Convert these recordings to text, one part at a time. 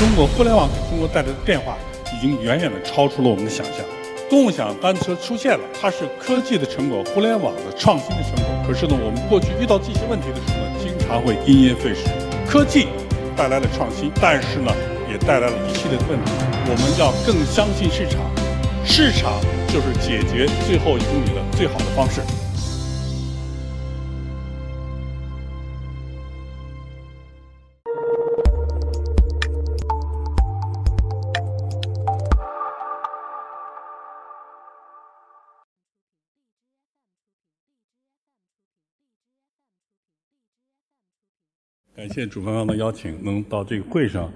中国互联网给中国带来的变化，已经远远的超出了我们的想象。共享单车出现了，它是科技的成果，互联网的创新的成果。可是呢，我们过去遇到这些问题的时候呢，经常会因噎废食。科技带来了创新，但是呢，也带来了一系列的问题。我们要更相信市场，市场就是解决最后一公里的最好的方式。感谢主办方的邀请，能到这个会上，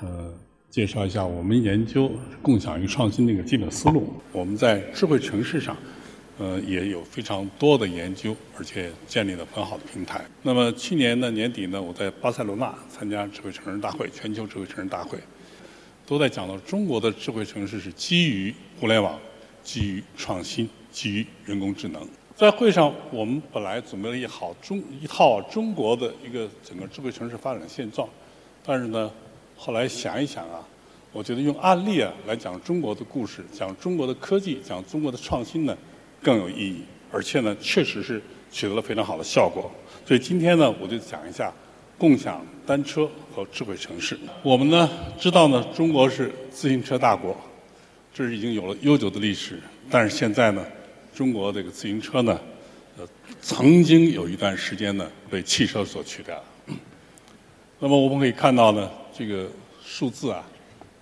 呃，介绍一下我们研究共享与创新的一个基本思路。我们在智慧城市上，呃，也有非常多的研究，而且建立了很好的平台。那么去年的年底呢，我在巴塞罗那参加智慧城市大会，全球智慧城市大会，都在讲到中国的智慧城市是基于互联网、基于创新、基于人工智能。在会上，我们本来准备了一好中一套中国的一个整个智慧城市发展的现状，但是呢，后来想一想啊，我觉得用案例啊来讲中国的故事，讲中国的科技，讲中国的创新呢更有意义，而且呢确实是取得了非常好的效果。所以今天呢，我就讲一下共享单车和智慧城市。我们呢知道呢，中国是自行车大国，这是已经有了悠久的历史，但是现在呢。中国这个自行车呢，呃，曾经有一段时间呢被汽车所取代了。那么我们可以看到呢，这个数字啊，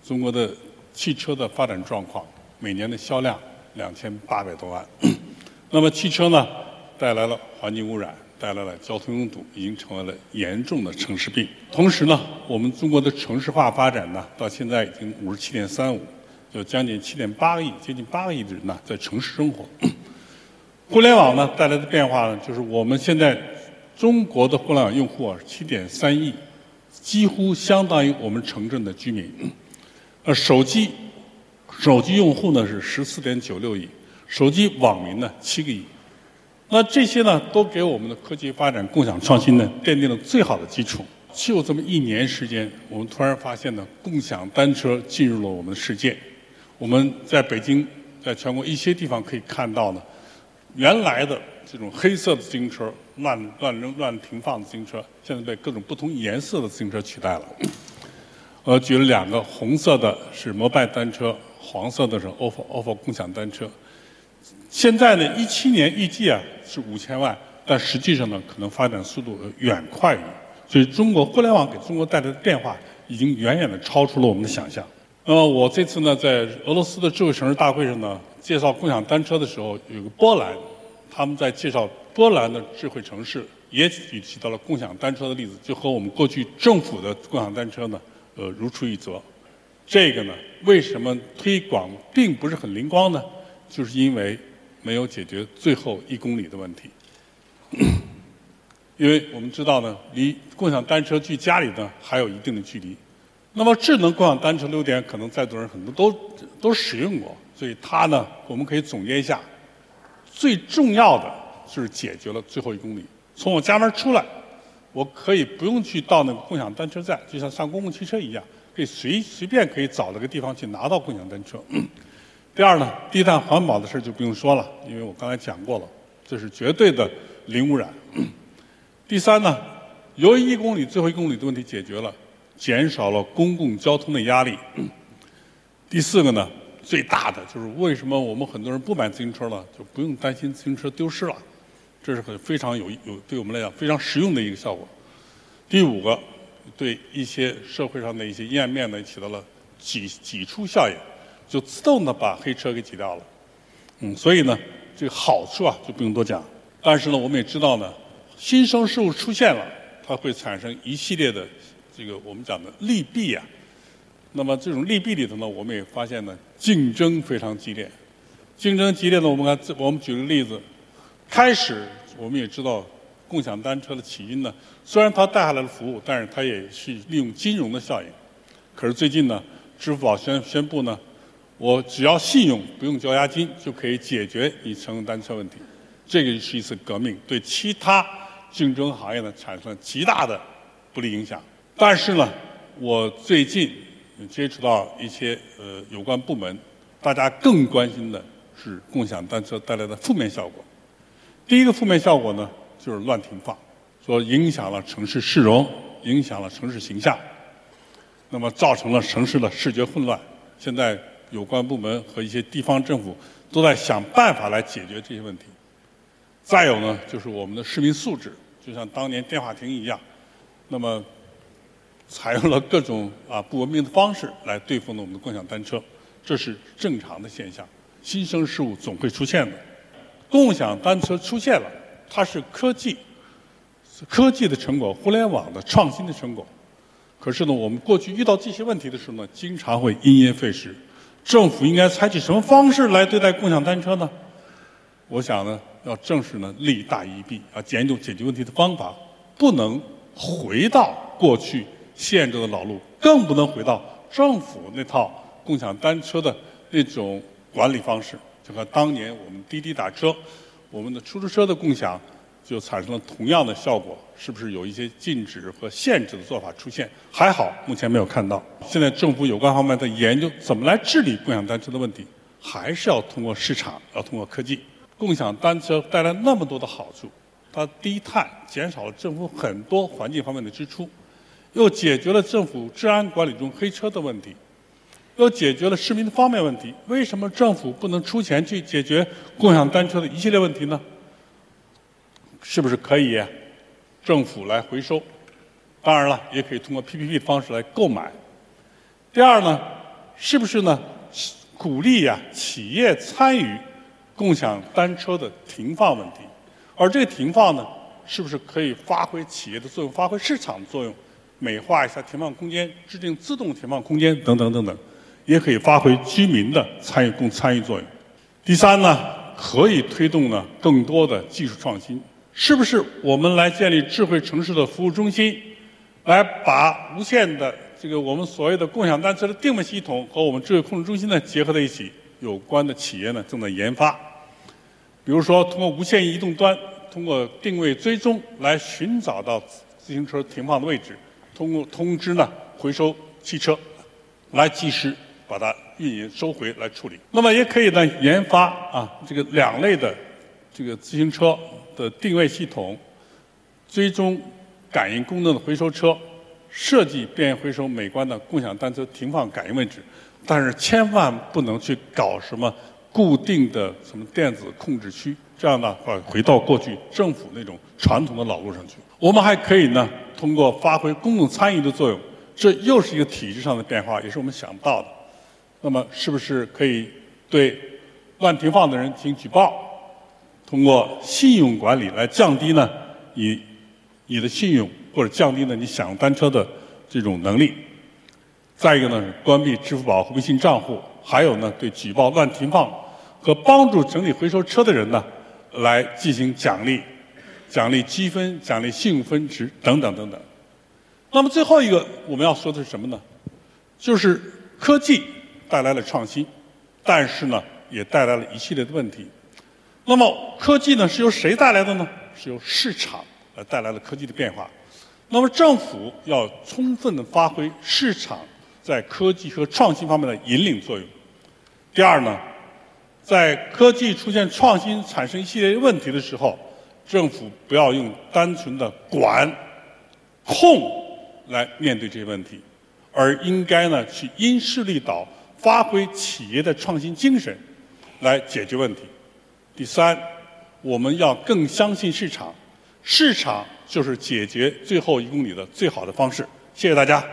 中国的汽车的发展状况，每年的销量两千八百多万。那么汽车呢，带来了环境污染，带来了交通拥堵，已经成为了严重的城市病。同时呢，我们中国的城市化发展呢，到现在已经五十七点三五，有将近七点八个亿，接近八个亿的人呢在城市生活。互联网呢带来的变化呢，就是我们现在中国的互联网用户啊七点三亿，几乎相当于我们城镇的居民。呃，手机手机用户呢是十四点九六亿，手机网民呢七个亿。那这些呢都给我们的科技发展、共享创新呢奠定了最好的基础。就这么一年时间，我们突然发现呢，共享单车进入了我们的世界。我们在北京，在全国一些地方可以看到呢。原来的这种黑色的自行车，乱乱扔、乱停放的自行车，现在被各种不同颜色的自行车取代了。我举了两个，红色的是摩拜单车，黄色的是 ofo ofo 共享单车。现在呢，一七年预计啊是五千万，但实际上呢，可能发展速度远快于。所以，中国互联网给中国带来的变化，已经远远的超出了我们的想象。那么，我这次呢，在俄罗斯的智慧城市大会上呢。介绍共享单车的时候，有个波兰，他们在介绍波兰的智慧城市，也举提到了共享单车的例子，就和我们过去政府的共享单车呢，呃，如出一辙。这个呢，为什么推广并不是很灵光呢？就是因为没有解决最后一公里的问题。因为我们知道呢，离共享单车距家里呢还有一定的距离。那么智能共享单车的优点，可能在座人很多都都使用过。所以它呢，我们可以总结一下，最重要的就是解决了最后一公里。从我家门出来，我可以不用去到那个共享单车站，就像上公共汽车一样，可以随随便可以找了个地方去拿到共享单车。第二呢，低碳环保的事就不用说了，因为我刚才讲过了，这是绝对的零污染。第三呢，由于一公里最后一公里的问题解决了，减少了公共交通的压力。第四个呢？最大的就是为什么我们很多人不买自行车了，就不用担心自行车丢失了，这是很非常有有对我们来讲非常实用的一个效果。第五个，对一些社会上的一些阴暗面呢起到了挤挤出效应，就自动的把黑车给挤掉了。嗯，所以呢，这个好处啊就不用多讲。但是呢，我们也知道呢，新生事物出现了，它会产生一系列的这个我们讲的利弊啊。那么这种利弊里头呢，我们也发现呢，竞争非常激烈。竞争激烈呢，我们看，我们举个例子，开始我们也知道，共享单车的起因呢，虽然它带来了服务，但是它也是利用金融的效应。可是最近呢，支付宝宣宣布呢，我只要信用，不用交押金，就可以解决你乘用单车问题。这个是一次革命，对其他竞争行业呢产生了极大的不利影响。但是呢，我最近。接触到一些呃有关部门，大家更关心的是共享单车带来的负面效果。第一个负面效果呢，就是乱停放，说影响了城市市容，影响了城市形象，那么造成了城市的视觉混乱。现在有关部门和一些地方政府都在想办法来解决这些问题。再有呢，就是我们的市民素质，就像当年电话亭一样，那么。采用了各种啊不文明的方式来对付呢我们的共享单车，这是正常的现象。新生事物总会出现的。共享单车出现了，它是科技科技的成果，互联网的创新的成果。可是呢，我们过去遇到这些问题的时候呢，经常会因噎废食。政府应该采取什么方式来对待共享单车呢？我想呢，要正视呢利大于弊，要研究解决问题的方法，不能回到过去。限制的老路，更不能回到政府那套共享单车的那种管理方式。就和当年我们滴滴打车，我们的出租车的共享，就产生了同样的效果。是不是有一些禁止和限制的做法出现？还好，目前没有看到。现在政府有关方面在研究怎么来治理共享单车的问题，还是要通过市场，要通过科技。共享单车带来那么多的好处，它低碳，减少了政府很多环境方面的支出。又解决了政府治安管理中黑车的问题，又解决了市民的方便问题。为什么政府不能出钱去解决共享单车的一系列问题呢？是不是可以政府来回收？当然了，也可以通过 PPP 的方式来购买。第二呢，是不是呢？鼓励呀企业参与共享单车的停放问题，而这个停放呢，是不是可以发挥企业的作用，发挥市场的作用？美化一下停放空间，制定自动停放空间等等等等，也可以发挥居民的参与共参与作用。第三呢，可以推动呢更多的技术创新。是不是我们来建立智慧城市的服务中心，来把无线的这个我们所谓的共享单车的定位系统和我们智慧控制中心呢结合在一起？有关的企业呢正在研发，比如说通过无线移动端，通过定位追踪来寻找到自行车停放的位置。通过通知呢，回收汽车，来及时把它运营收回来处理。那么也可以呢，研发啊这个两类的这个自行车的定位系统，追踪感应功能的回收车，设计便于回收美观的共享单车停放感应位置。但是千万不能去搞什么固定的什么电子控制区，这样呢，呃回到过去政府那种传统的老路上去。我们还可以呢。通过发挥公共参与的作用，这又是一个体制上的变化，也是我们想不到的。那么，是不是可以对乱停放的人进行举报？通过信用管理来降低呢你你的信用，或者降低呢你享用单车的这种能力。再一个呢，关闭支付宝和微信账户，还有呢，对举报乱停放和帮助整理回收车的人呢，来进行奖励。奖励积分、奖励信用分值等等等等。那么最后一个我们要说的是什么呢？就是科技带来了创新，但是呢，也带来了一系列的问题。那么科技呢是由谁带来的呢？是由市场呃带来了科技的变化。那么政府要充分的发挥市场在科技和创新方面的引领作用。第二呢，在科技出现创新、产生一系列问题的时候。政府不要用单纯的管、控来面对这些问题，而应该呢去因势利导，发挥企业的创新精神来解决问题。第三，我们要更相信市场，市场就是解决最后一公里的最好的方式。谢谢大家。